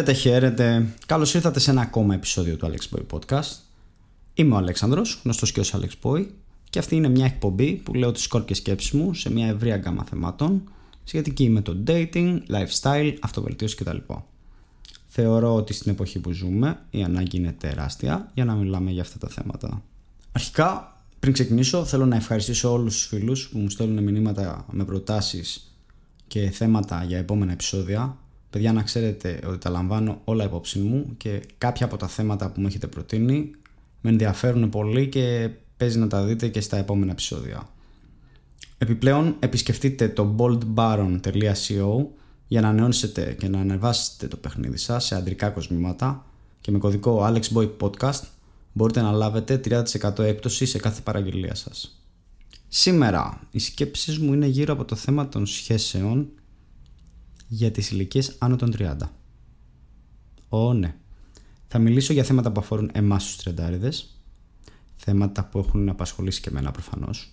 Χαίρετε, χαίρετε. Καλώς ήρθατε σε ένα ακόμα επεισόδιο του Alex Boy Podcast. Είμαι ο Αλέξανδρος, γνωστός και ως Alex Boy, και αυτή είναι μια εκπομπή που λέω τις σκόρπιες σκέψεις μου σε μια ευρία γκάμα θεμάτων σχετική με το dating, lifestyle, αυτοβελτίωση κτλ. Θεωρώ ότι στην εποχή που ζούμε η ανάγκη είναι τεράστια για να μιλάμε για αυτά τα θέματα. Αρχικά, πριν ξεκινήσω, θέλω να ευχαριστήσω όλους τους φίλους που μου στέλνουν μηνύματα με προτάσεις και θέματα για επόμενα επεισόδια Παιδιά, να ξέρετε ότι τα λαμβάνω όλα υπόψη μου και κάποια από τα θέματα που μου έχετε προτείνει με ενδιαφέρουν πολύ και παίζει να τα δείτε και στα επόμενα επεισόδια. Επιπλέον, επισκεφτείτε το boldbaron.co για να ανανεώσετε και να ανεβάσετε το παιχνίδι σας σε αντρικά κοσμήματα και με κωδικό AlexBoyPodcast μπορείτε να λάβετε 30% έπτωση σε κάθε παραγγελία σας. Σήμερα, οι σκέψεις μου είναι γύρω από το θέμα των σχέσεων για τις ηλικίες άνω των 30. Ω ναι. Θα μιλήσω για θέματα που αφορούν εμάς τους τριαντάριδες, θέματα που έχουν απασχολήσει και εμένα προφανώς,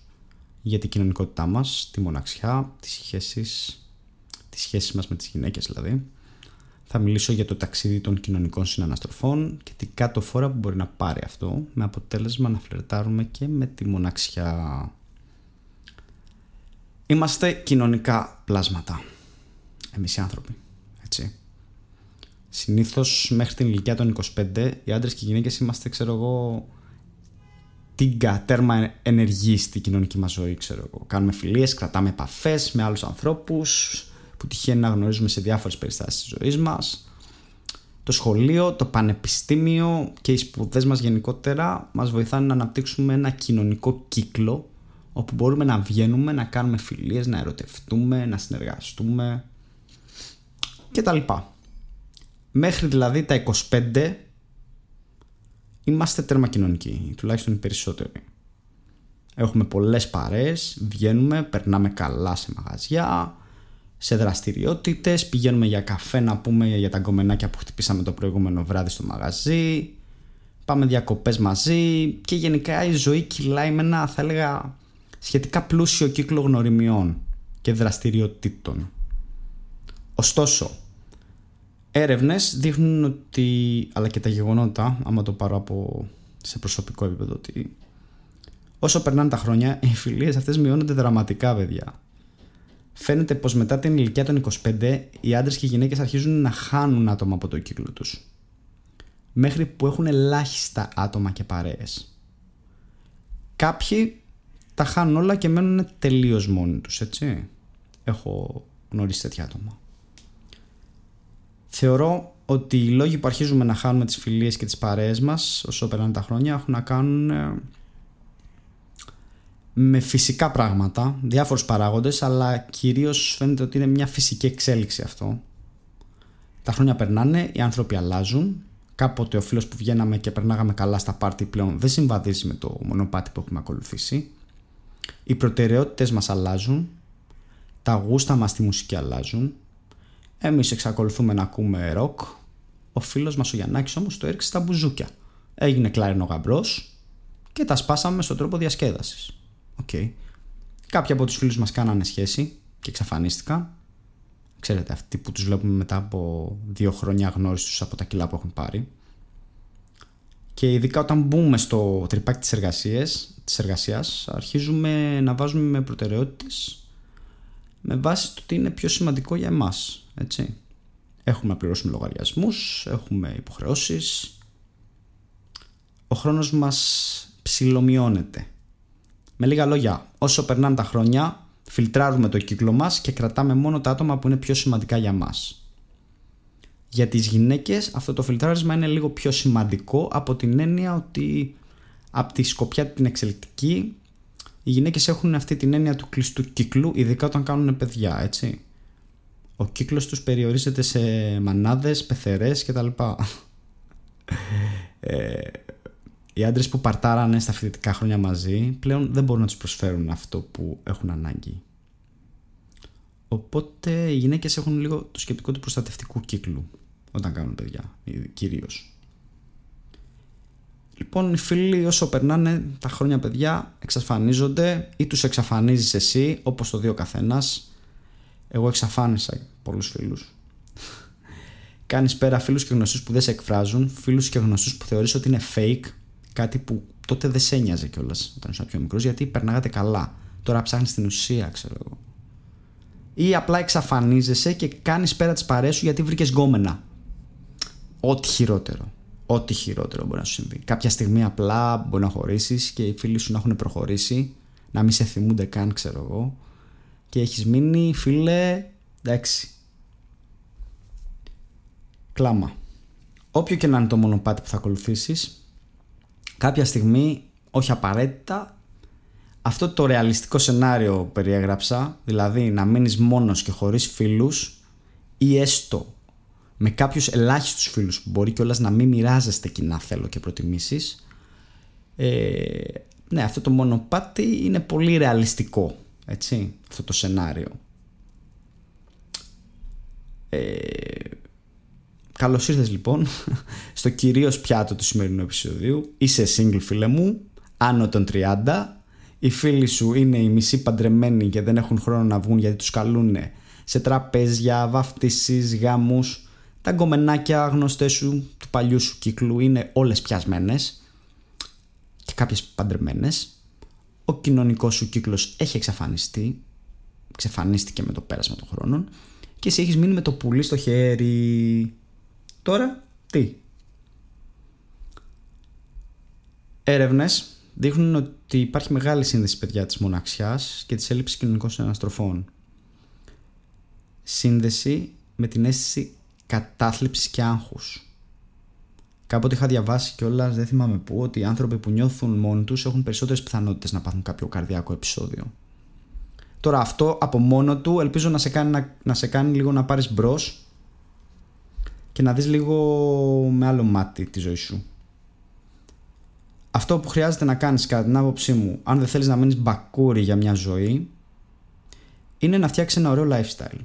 για την κοινωνικότητά μας, τη μοναξιά, τις σχέσεις, τις σχέσεις μας με τις γυναίκες δηλαδή. Θα μιλήσω για το ταξίδι των κοινωνικών συναναστροφών και την κάτω φορά που μπορεί να πάρει αυτό, με αποτέλεσμα να φλερτάρουμε και με τη μοναξιά. Είμαστε κοινωνικά πλάσματα εμείς οι άνθρωποι. Έτσι. Συνήθως μέχρι την ηλικία των 25 οι άντρες και οι γυναίκες είμαστε ξέρω εγώ τίγκα, τέρμα ενεργή στην κοινωνική μας ζωή ξέρω εγώ. Κάνουμε φιλίες, κρατάμε επαφές με άλλους ανθρώπους που τυχαίνει να γνωρίζουμε σε διάφορες περιστάσεις της ζωής μας. Το σχολείο, το πανεπιστήμιο και οι σπουδές μας γενικότερα μας βοηθάνε να αναπτύξουμε ένα κοινωνικό κύκλο όπου μπορούμε να βγαίνουμε, να κάνουμε φιλίες, να ερωτευτούμε, να συνεργαστούμε και τα λοιπά. Μέχρι δηλαδή τα 25 είμαστε τέρμα κοινωνικοί, τουλάχιστον οι περισσότεροι. Έχουμε πολλές παρέες, βγαίνουμε, περνάμε καλά σε μαγαζιά, σε δραστηριότητες, πηγαίνουμε για καφέ να πούμε για τα γκομενάκια που χτυπήσαμε το προηγούμενο βράδυ στο μαγαζί, πάμε διακοπές μαζί και γενικά η ζωή κυλάει με ένα θα έλεγα σχετικά πλούσιο κύκλο γνωριμιών και δραστηριοτήτων. Ωστόσο, έρευνες δείχνουν ότι, αλλά και τα γεγονότα, άμα το πάρω από σε προσωπικό επίπεδο, ότι όσο περνάνε τα χρόνια, οι φιλίες αυτές μειώνονται δραματικά, παιδιά. Φαίνεται πως μετά την ηλικία των 25, οι άντρες και οι γυναίκες αρχίζουν να χάνουν άτομα από το κύκλο τους. Μέχρι που έχουν ελάχιστα άτομα και παρέες. Κάποιοι τα χάνουν όλα και μένουν τελείως μόνοι τους, έτσι. Έχω γνωρίσει τέτοια άτομα. Θεωρώ ότι οι λόγοι που αρχίζουμε να χάνουμε τις φιλίες και τις παρέες μας όσο περνάνε τα χρόνια έχουν να κάνουν ε, με φυσικά πράγματα, διάφορους παράγοντες αλλά κυρίως φαίνεται ότι είναι μια φυσική εξέλιξη αυτό. Τα χρόνια περνάνε, οι άνθρωποι αλλάζουν κάποτε ο φίλος που βγαίναμε και περνάγαμε καλά στα πάρτι πλέον δεν συμβαδίζει με το μονοπάτι που έχουμε ακολουθήσει. Οι προτεραιότητες μας αλλάζουν, τα γούστα μας στη μουσική αλλάζουν Εμείς εξακολουθούμε να ακούμε ροκ. Ο φίλος μας ο Γιαννάκης όμως το έριξε στα μπουζούκια. Έγινε κλαρινογαμπρός και τα σπάσαμε στον τρόπο διασκέδασης. Okay. Κάποιοι από τους φίλους μας κάνανε σχέση και εξαφανίστηκαν. Ξέρετε, αυτοί που τους βλέπουμε μετά από δύο χρόνια γνώριση από τα κιλά που έχουν πάρει. Και ειδικά όταν μπούμε στο τρυπάκι της εργασίας, της εργασίας αρχίζουμε να βάζουμε με προτεραιότητες με βάση το τι είναι πιο σημαντικό για εμάς. Έτσι. Έχουμε να πληρώσουμε λογαριασμούς, έχουμε υποχρεώσεις. Ο χρόνος μας ψιλομειώνεται. Με λίγα λόγια, όσο περνάνε τα χρόνια, φιλτράρουμε το κύκλο μας και κρατάμε μόνο τα άτομα που είναι πιο σημαντικά για μας. Για τις γυναίκες αυτό το φιλτράρισμα είναι λίγο πιο σημαντικό από την έννοια ότι από τη σκοπιά την εξελικτική οι γυναίκες έχουν αυτή την έννοια του κλειστού κύκλου ειδικά όταν κάνουν παιδιά έτσι ο κύκλος τους περιορίζεται σε μανάδες, πεθερές κτλ. ε, οι άντρες που παρτάρανε στα φοιτητικά χρόνια μαζί πλέον δεν μπορούν να τους προσφέρουν αυτό που έχουν ανάγκη. Οπότε οι γυναίκες έχουν λίγο το σκεπτικό του προστατευτικού κύκλου όταν κάνουν παιδιά, κυρίως. Λοιπόν, οι φίλοι όσο περνάνε τα χρόνια παιδιά εξαφανίζονται ή τους εξαφανίζεις εσύ όπως το δει ο καθένας εγώ εξαφάνισα πολλούς φίλους Κάνεις πέρα φίλους και γνωστούς που δεν σε εκφράζουν, φίλους και γνωστούς που θεωρείς ότι είναι fake, κάτι που τότε δεν σε ένοιαζε κιόλας όταν ήσουν πιο μικρός, γιατί περνάγατε καλά. Τώρα ψάχνεις την ουσία, ξέρω εγώ. Ή απλά εξαφανίζεσαι και κάνεις πέρα τις παρέ σου γιατί βρήκες γκόμενα. Ό,τι χειρότερο. Ό,τι χειρότερο μπορεί να σου συμβεί. Κάποια στιγμή απλά μπορεί να χωρίσεις και οι φίλοι σου να έχουν προχωρήσει, να μην σε θυμούνται καν, ξέρω εγώ. Και έχεις μείνει, φίλε, εντάξει. Κλάμα. Όποιο και να είναι το μονοπάτι που θα ακολουθήσεις, κάποια στιγμή, όχι απαραίτητα, αυτό το ρεαλιστικό σενάριο περιέγραψα, δηλαδή να μείνεις μόνος και χωρίς φίλους ή έστω με κάποιους ελάχιστους φίλους που μπορεί κιόλας να μην μοιράζεστε κοινά θέλω και προτιμήσεις ε, ναι αυτό το μονοπάτι είναι πολύ ρεαλιστικό έτσι αυτό το σενάριο. Ε, Καλώς ήρθες λοιπόν στο κυρίως πιάτο του σημερινού επεισοδίου. Είσαι single φίλε μου, άνω των 30 Οι φίλοι σου είναι οι μισοί παντρεμένοι και δεν έχουν χρόνο να βγουν γιατί τους καλούν σε τραπέζια, βαφτίσεις, γάμους τα γκομενάκια γνωστές σου του παλιού σου κύκλου είναι όλες πιασμένες και κάποιες παντρεμένες. Ο κοινωνικός σου κύκλος έχει εξαφανιστεί, εξαφανίστηκε με το πέρασμα των χρόνων και εσύ έχεις μείνει με το πουλί στο χέρι. Τώρα τι; Έρευνες δείχνουν ότι υπάρχει μεγάλη σύνδεση παιδιά της μοναξιάς και της έλλειψης κοινωνικών αναστροφών. Σύνδεση με την αίσθηση κατάθλιψη και άγχους. Κάποτε είχα διαβάσει κιόλας, δεν θυμάμαι πού, ότι οι άνθρωποι που νιώθουν μόνοι τους έχουν περισσότερες πιθανότητες να πάθουν κάποιο καρδιακό επεισόδιο. Τώρα αυτό από μόνο του ελπίζω να σε κάνει, να, να σε κάνει λίγο να πάρεις μπρος και να δεις λίγο με άλλο μάτι τη ζωή σου. Αυτό που χρειάζεται να κάνεις κατά την άποψή μου, αν δεν θέλεις να μείνεις μπακούρι για μια ζωή, είναι να φτιάξεις ένα ωραίο lifestyle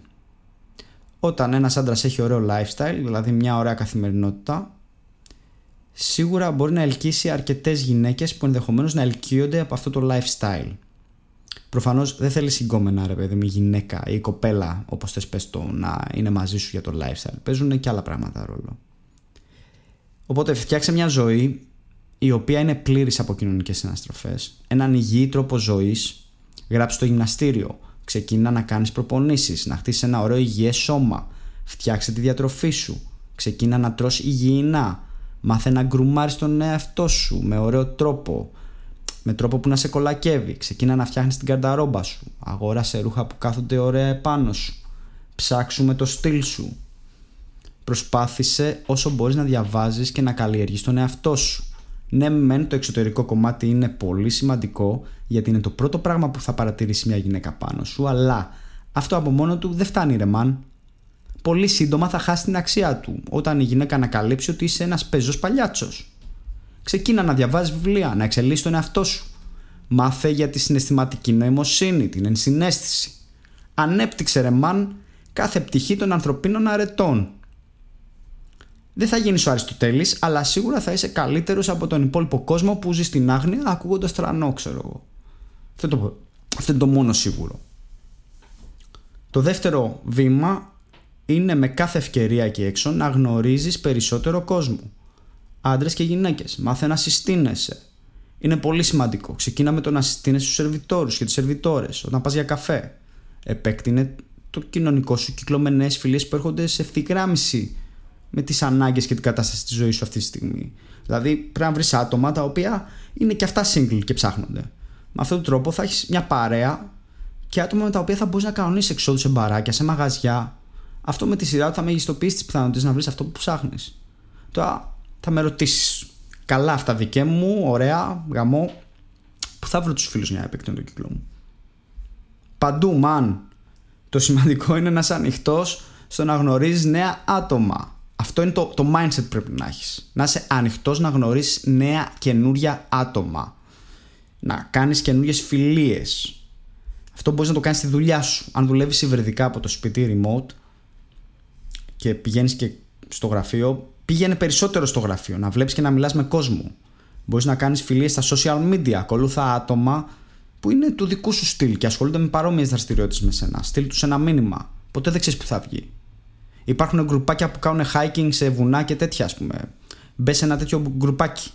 όταν ένας άντρας έχει ωραίο lifestyle, δηλαδή μια ωραία καθημερινότητα, σίγουρα μπορεί να ελκύσει αρκετές γυναίκες που ενδεχομένως να ελκύονται από αυτό το lifestyle. Προφανώς δεν θέλει συγκόμενα ρε παιδί μου γυναίκα ή κοπέλα όπως θες πες το να είναι μαζί σου για το lifestyle. Παίζουν και άλλα πράγματα ρόλο. Οπότε φτιάξε μια ζωή η οποία είναι πλήρης από κοινωνικές συναστροφές, έναν υγιή τρόπο ζωής, γράψει το γυμναστήριο, Ξεκίνα να κάνεις προπονήσεις, να χτίσεις ένα ωραίο υγιές σώμα. Φτιάξε τη διατροφή σου. Ξεκίνα να τρως υγιεινά. Μάθε να γκρουμάρεις τον εαυτό σου με ωραίο τρόπο. Με τρόπο που να σε κολακεύει. Ξεκίνα να φτιάχνεις την καρταρόμπα σου. Αγόρασε ρούχα που κάθονται ωραία επάνω σου. Ψάξου το στυλ σου. Προσπάθησε όσο μπορείς να διαβάζεις και να καλλιεργείς τον εαυτό σου. Ναι, μεν το εξωτερικό κομμάτι είναι πολύ σημαντικό γιατί είναι το πρώτο πράγμα που θα παρατηρήσει μια γυναίκα πάνω σου, αλλά αυτό από μόνο του δεν φτάνει ρε μαν. Πολύ σύντομα θα χάσει την αξία του όταν η γυναίκα ανακαλύψει ότι είσαι ένας πεζός παλιάτσος. Ξεκίνα να διαβάζεις βιβλία, να εξελίσσει τον εαυτό σου. Μάθε για τη συναισθηματική νοημοσύνη, την ενσυναίσθηση. Ανέπτυξε ρε μαν κάθε πτυχή των ανθρωπίνων αρετών δεν θα γίνεις ο Αριστοτέλης, αλλά σίγουρα θα είσαι καλύτερος από τον υπόλοιπο κόσμο που ζει στην άγνοια ακούγοντας τρανό, ξέρω εγώ. Αυτό, το, αυτό είναι το μόνο σίγουρο. Το δεύτερο βήμα είναι με κάθε ευκαιρία εκεί έξω να γνωρίζεις περισσότερο κόσμο. Άντρες και γυναίκες. Μάθε να συστήνεσαι. Είναι πολύ σημαντικό. Ξεκίνα με το να συστήνεσαι στους σερβιτόρους και τις σερβιτόρες όταν πας για καφέ. Επέκτηνε το κοινωνικό σου κύκλο με νέες φιλίες που έρχονται σε ευθυγράμμιση με τις ανάγκες και την κατάσταση της ζωής σου αυτή τη στιγμή. Δηλαδή πρέπει να βρεις άτομα τα οποία είναι και αυτά single και ψάχνονται. Με αυτόν τον τρόπο θα έχεις μια παρέα και άτομα με τα οποία θα μπορείς να κανονίσεις εξόδου σε μπαράκια, σε μαγαζιά. Αυτό με τη σειρά του θα μεγιστοποιήσεις τις πιθανότητες να βρεις αυτό που ψάχνεις. Τώρα θα με ρωτήσεις, καλά αυτά δικέ μου, ωραία, γαμό. Πού θα βρω τους φίλους για να επεκτείνω το κύκλο μου; Παντού, man. Το σημαντικό είναι να είσαι ανοιχτός στο να γνωρίζεις νέα άτομα. Αυτό είναι το, το mindset που πρέπει να έχεις. Να είσαι ανοιχτός να γνωρίσεις νέα καινούρια άτομα. Να κάνεις καινούριε φιλίες. Αυτό μπορείς να το κάνεις στη δουλειά σου. Αν δουλεύεις υβριδικά από το σπίτι remote και πηγαίνεις και στο γραφείο, πήγαινε περισσότερο στο γραφείο. Να βλέπεις και να μιλάς με κόσμο. Μπορείς να κάνεις φιλίες στα social media. Ακολούθα άτομα που είναι του δικού σου στυλ και ασχολούνται με παρόμοιες δραστηριότητες με σένα. Στείλ τους ένα μήνυμα. Ποτέ δεν ξέρεις που θα βγει Υπάρχουν γκρουπάκια που κάνουν hiking σε βουνά και τέτοια, ας πούμε. Μπες σε ένα τέτοιο γκρουπάκι.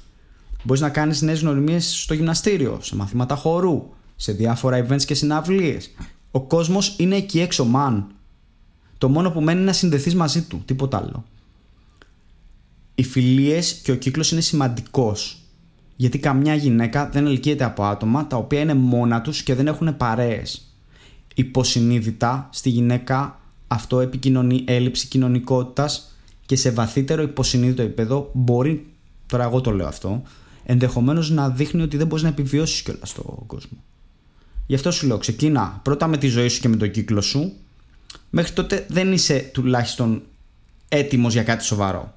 Μπορείς να κάνεις νέες γνωριμίες στο γυμναστήριο, σε μαθήματα χορού, σε διάφορα events και συναυλίες. Ο κόσμος είναι εκεί έξω, man. Το μόνο που μένει είναι να συνδεθείς μαζί του, τίποτα άλλο. Οι φιλίες και ο κύκλος είναι σημαντικός. Γιατί καμιά γυναίκα δεν ελκύεται από άτομα τα οποία είναι μόνα τους και δεν έχουν παρέες. Υποσυνείδητα στη γυναίκα αυτό επικοινωνεί έλλειψη κοινωνικότητας και σε βαθύτερο υποσυνείδητο επίπεδο μπορεί, τώρα εγώ το λέω αυτό, ενδεχομένως να δείχνει ότι δεν μπορείς να επιβιώσεις κιόλας στον κόσμο. Γι' αυτό σου λέω, ξεκίνα πρώτα με τη ζωή σου και με τον κύκλο σου. Μέχρι τότε δεν είσαι τουλάχιστον έτοιμος για κάτι σοβαρό.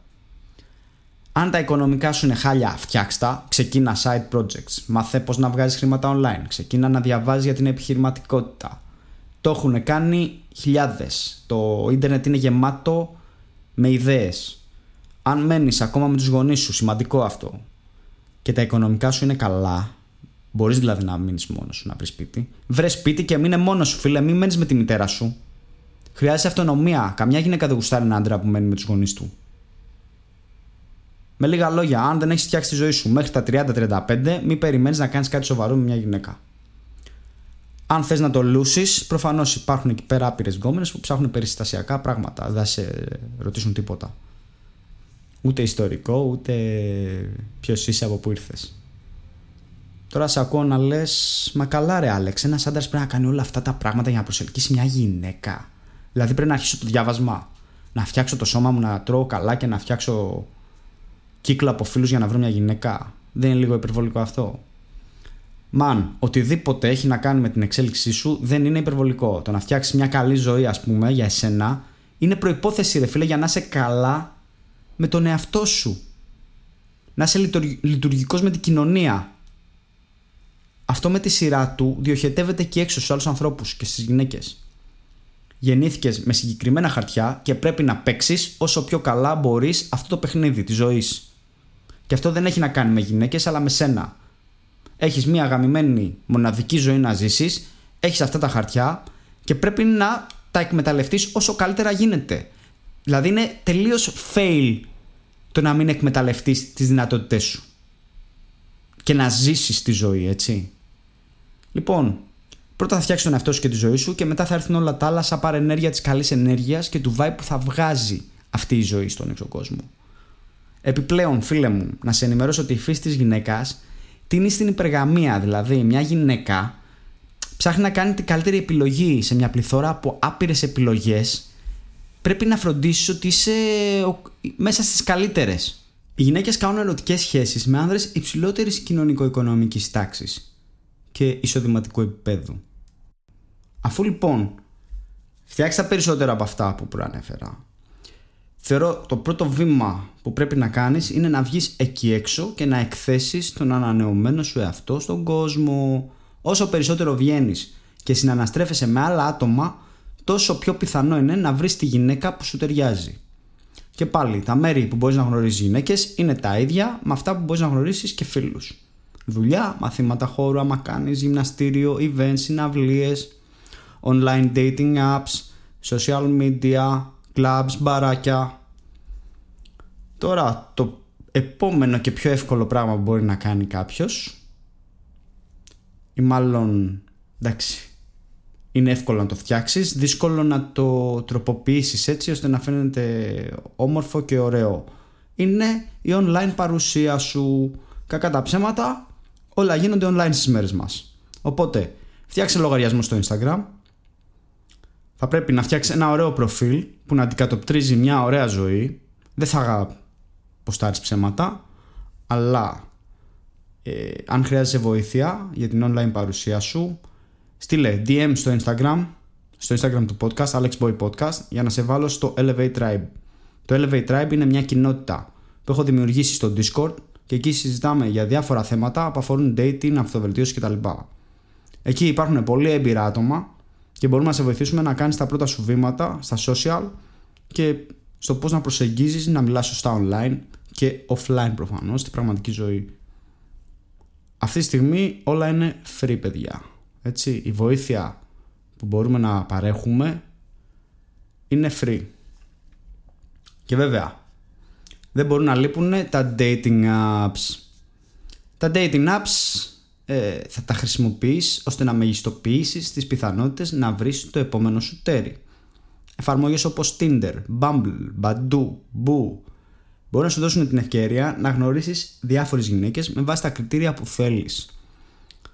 Αν τα οικονομικά σου είναι χάλια, φτιάξτα. Ξεκίνα side projects. Μάθε πώς να βγάζεις χρήματα online. Ξεκίνα να διαβάζεις για την επιχειρηματικότητα. Το έχουν κάνει χιλιάδες. Το ίντερνετ είναι γεμάτο με ιδέες. Αν μένεις ακόμα με τους γονείς σου, σημαντικό αυτό. Και τα οικονομικά σου είναι καλά, Μπορείς δηλαδή να μείνεις μόνος σου, να βρεις σπίτι. Βρες σπίτι και μείνε μόνος σου, φίλε. Μην μένεις με τη μητέρα σου. Χρειάζεται αυτονομία. Καμιά γυναίκα δεν γουστάρει έναν άντρα που μένει με τους γονείς του. Με λίγα λόγια, αν δεν έχεις φτιάξει τη ζωή σου μέχρι τα 30-35, μην περιμένεις να κάνεις κάτι σοβαρό με μια γυναίκα. Αν θες να το λούσεις, προφανώς υπάρχουν εκεί πέρα άπειρες γκόμενες που ψάχνουν περιστασιακά πράγματα. Δεν θα σε ρωτήσουν τίποτα. Ούτε ιστορικό, ούτε ποιος είσαι από πού ήρθες. Τώρα σε ακούω να λες, Μα καλά, ρε Άλεξ, ένας άντρας πρέπει να κάνει όλα αυτά τα πράγματα για να προσελκύσει μια γυναίκα. Δηλαδή πρέπει να αρχίσω το διάβασμα. Να φτιάξω το σώμα μου, να τρώω καλά και να φτιάξω κύκλο από φίλους για να βρω μια γυναίκα. Δεν είναι λίγο υπερβολικό αυτό; Μαν, οτιδήποτε έχει να κάνει με την εξέλιξή σου δεν είναι υπερβολικό. Το να φτιάξεις μια καλή ζωή, ας πούμε, για εσένα, είναι προπόθεση, ρε φίλε, για να είσαι καλά με τον εαυτό σου. Να είσαι λειτουργικός με την κοινωνία. Αυτό με τη σειρά του διοχετεύεται και έξω στους άλλους ανθρώπους και στις γυναίκες. Γεννήθηκες με συγκεκριμένα χαρτιά και πρέπει να παίξεις όσο πιο καλά μπορείς αυτό το παιχνίδι της ζωής. Και αυτό δεν έχει να κάνει με γυναίκες, αλλά με σένα. Έχεις μια αγαμημένη μοναδική ζωή να ζήσεις, έχεις αυτά τα χαρτιά και πρέπει να τα εκμεταλλευτείς όσο καλύτερα γίνεται. Δηλαδή είναι τελείως fail το να μην εκμεταλλευτείς τις δυνατότητές σου και να ζήσεις τη ζωή, έτσι. Λοιπόν, πρώτα θα φτιάξεις τον εαυτό σου και τη ζωή σου και μετά θα έρθουν όλα τα άλλα σαν παρενέργεια της καλής ενέργειας και του vibe που θα βγάζει αυτή η ζωή στον έξω κόσμο. Επιπλέον, φίλε μου, να σε ενημερώσω ότι η φύση της γυναίκας τίνει στην υπεργαμία. Δηλαδή, μια γυναίκα ψάχνει να κάνει την καλύτερη επιλογή σε μια πληθώρα από άπειρες επιλογές. Πρέπει να φροντίσεις ότι είσαι μέσα στις καλύτερες. Οι γυναίκες κάνουν ερωτικές σχέσεις με άνδρες υψηλότερης κοινωνικο-οικονομικής τάξης και εισοδηματικού επίπεδου. Αφού λοιπόν φτιάξει τα περισσότερα από αυτά που προανέφερα, θεωρώ το πρώτο βήμα που πρέπει να κάνεις είναι να βγεις εκεί έξω και να εκθέσεις τον ανανεωμένο σου εαυτό στον κόσμο. Όσο περισσότερο βγαίνεις και συναναστρέφεσαι με άλλα άτομα, τόσο πιο πιθανό είναι να βρεις τη γυναίκα που σου ταιριάζει. Και πάλι, τα μέρη που μπορείς να γνωρίσεις γυναίκες είναι τα ίδια με αυτά που μπορείς να γνωρίσεις και φίλους δουλειά, μαθήματα χώρου, άμα κάνεις γυμναστήριο, events, συναυλίες, online dating apps, social media, clubs, μπαράκια. Τώρα το επόμενο και πιο εύκολο πράγμα που μπορεί να κάνει κάποιος ή μάλλον εντάξει είναι εύκολο να το φτιάξεις δύσκολο να το τροποποιήσεις έτσι ώστε να φαίνεται όμορφο και ωραίο είναι η online παρουσία σου κακά τα ψέματα όλα γίνονται online στις μέρες μας. Οπότε, φτιάξε λογαριασμό στο Instagram. Θα πρέπει να φτιάξει ένα ωραίο προφίλ που να αντικατοπτρίζει μια ωραία ζωή. Δεν θα ποστάρεις ψέματα, αλλά ε, αν χρειάζεσαι βοήθεια για την online παρουσία σου, στείλε DM στο Instagram, στο Instagram του podcast, Alex Boy Podcast, για να σε βάλω στο Elevate Tribe. Το Elevate Tribe είναι μια κοινότητα που έχω δημιουργήσει στο Discord και εκεί συζητάμε για διάφορα θέματα που αφορούν dating, αυτοβελτίωση κτλ. Εκεί υπάρχουν πολύ έμπειρα άτομα και μπορούμε να σε βοηθήσουμε να κάνεις τα πρώτα σου βήματα στα social και στο πώς να προσεγγίζεις, να μιλάς σωστά online και offline προφανώς, στην πραγματική ζωή. Αυτή τη στιγμή όλα είναι free παιδιά. Έτσι, η βοήθεια που μπορούμε να παρέχουμε είναι free. Και βέβαια, δεν μπορούν να λείπουν τα dating apps. Τα dating apps ε, θα τα χρησιμοποιείς ώστε να μεγιστοποιήσεις τις πιθανότητες να βρεις το επόμενο σου τέρι. Εφαρμογές όπως Tinder, Bumble, Badoo, Boo μπορούν να σου δώσουν την ευκαιρία να γνωρίσεις διάφορες γυναίκες με βάση τα κριτήρια που θέλεις.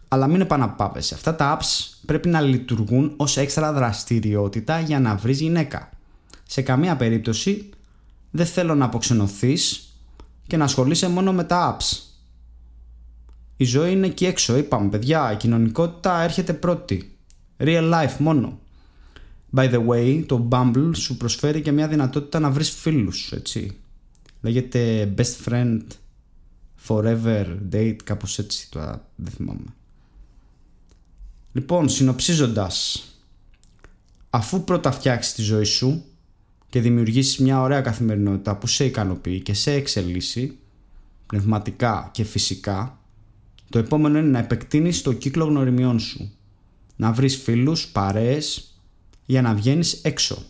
Αλλά μην επαναπάβεσαι. Αυτά τα apps πρέπει να λειτουργούν ως έξτρα δραστηριότητα για να βρεις γυναίκα. Σε καμία περίπτωση δεν θέλω να αποξενωθείς και να ασχολείσαι μόνο με τα apps. Η ζωή είναι εκεί έξω, είπαμε παιδιά, η κοινωνικότητα έρχεται πρώτη. Real life μόνο. By the way, το Bumble σου προσφέρει και μια δυνατότητα να βρεις φίλους, έτσι. Λέγεται best friend forever date, κάπως έτσι, τώρα δεν θυμάμαι. Λοιπόν, συνοψίζοντας, αφού πρώτα φτιάξεις τη ζωή σου και δημιουργήσεις μια ωραία καθημερινότητα που σε ικανοποιεί και σε εξελίσσει, πνευματικά και φυσικά, το επόμενο είναι να επεκτείνεις το κύκλο γνωριμιών σου. Να βρεις φίλους, παρέες, για να βγαίνεις έξω.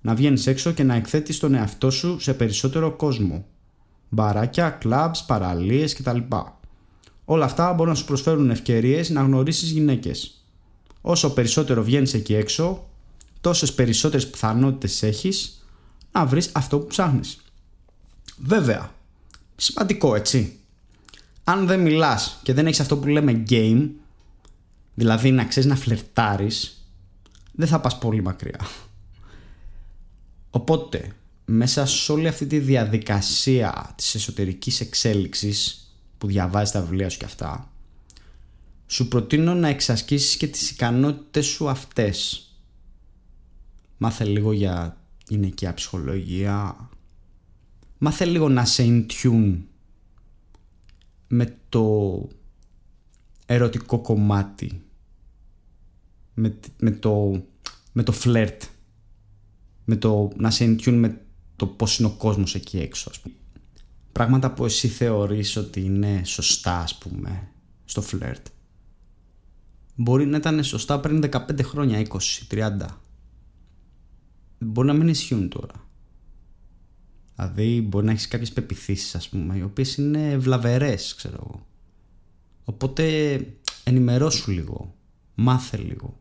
Να βγαίνεις έξω και να εκθέτεις τον εαυτό σου σε περισσότερο κόσμο. Μπαράκια, κλαμπς, παραλίες κτλ. Όλα αυτά μπορούν να σου προσφέρουν ευκαιρίες να γνωρίσεις γυναίκες. Όσο περισσότερο βγαίνεις εκεί έξω, τόσες περισσότερες πιθανότητες έχεις να βρεις αυτό που ψάχνεις. Βέβαια, σημαντικό έτσι. Αν δεν μιλάς και δεν έχεις αυτό που λέμε game, δηλαδή να ξέρεις να φλερτάρεις, δεν θα πας πολύ μακριά. Οπότε, μέσα σε όλη αυτή τη διαδικασία της εσωτερικής εξέλιξης που διαβάζεις τα βιβλία σου και αυτά, σου προτείνω να εξασκήσεις και τις ικανότητες σου αυτές. Μάθε λίγο για γυναικεία ψυχολογία. Μάθε λίγο να σε in tune με το ερωτικό κομμάτι. Με, με το, με το φλερτ. Με το να σε in tune με το πώς είναι ο κόσμος εκεί έξω ας πούμε πράγματα που εσύ θεωρείς ότι είναι σωστά ας πούμε στο φλερτ μπορεί να ήταν σωστά πριν 15 χρόνια, 20, 30 μπορεί να μην ισχύουν τώρα δηλαδή μπορεί να έχεις κάποιες πεπιθήσεις ας πούμε οι οποίες είναι βλαβερές ξέρω εγώ. Οπότε ενημερώσου λίγο μάθε λίγο.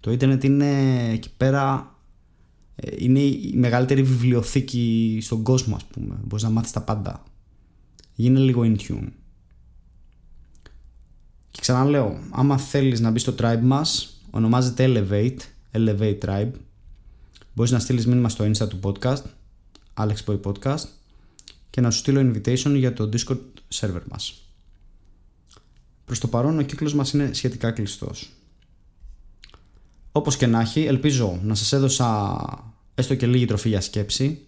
Το ίντερνετ είναι εκεί πέρα ε, είναι η μεγαλύτερη βιβλιοθήκη στον κόσμο ας πούμε. Μπορείς να μάθεις τα πάντα. Γίνε λίγο in tune. Και ξαναλέω άμα θέλεις να μπεις στο tribe μας ονομάζεται Elevate Elevate Tribe. Μπορείς να στείλεις μήνυμα στο insta του podcast Alex Boy Podcast και να σου στείλω invitation για το discord server μας προς το παρόν ο κύκλος μας είναι σχετικά κλειστός όπως και να έχει, ελπίζω να σας έδωσα έστω και λίγη τροφή για σκέψη.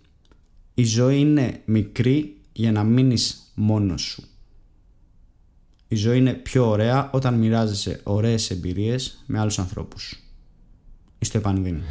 Η ζωή είναι μικρή για να μείνεις μόνος σου. Η ζωή είναι πιο ωραία όταν μοιράζεσαι ωραίες εμπειρίες με άλλους ανθρώπους. Είστε επανειδήν.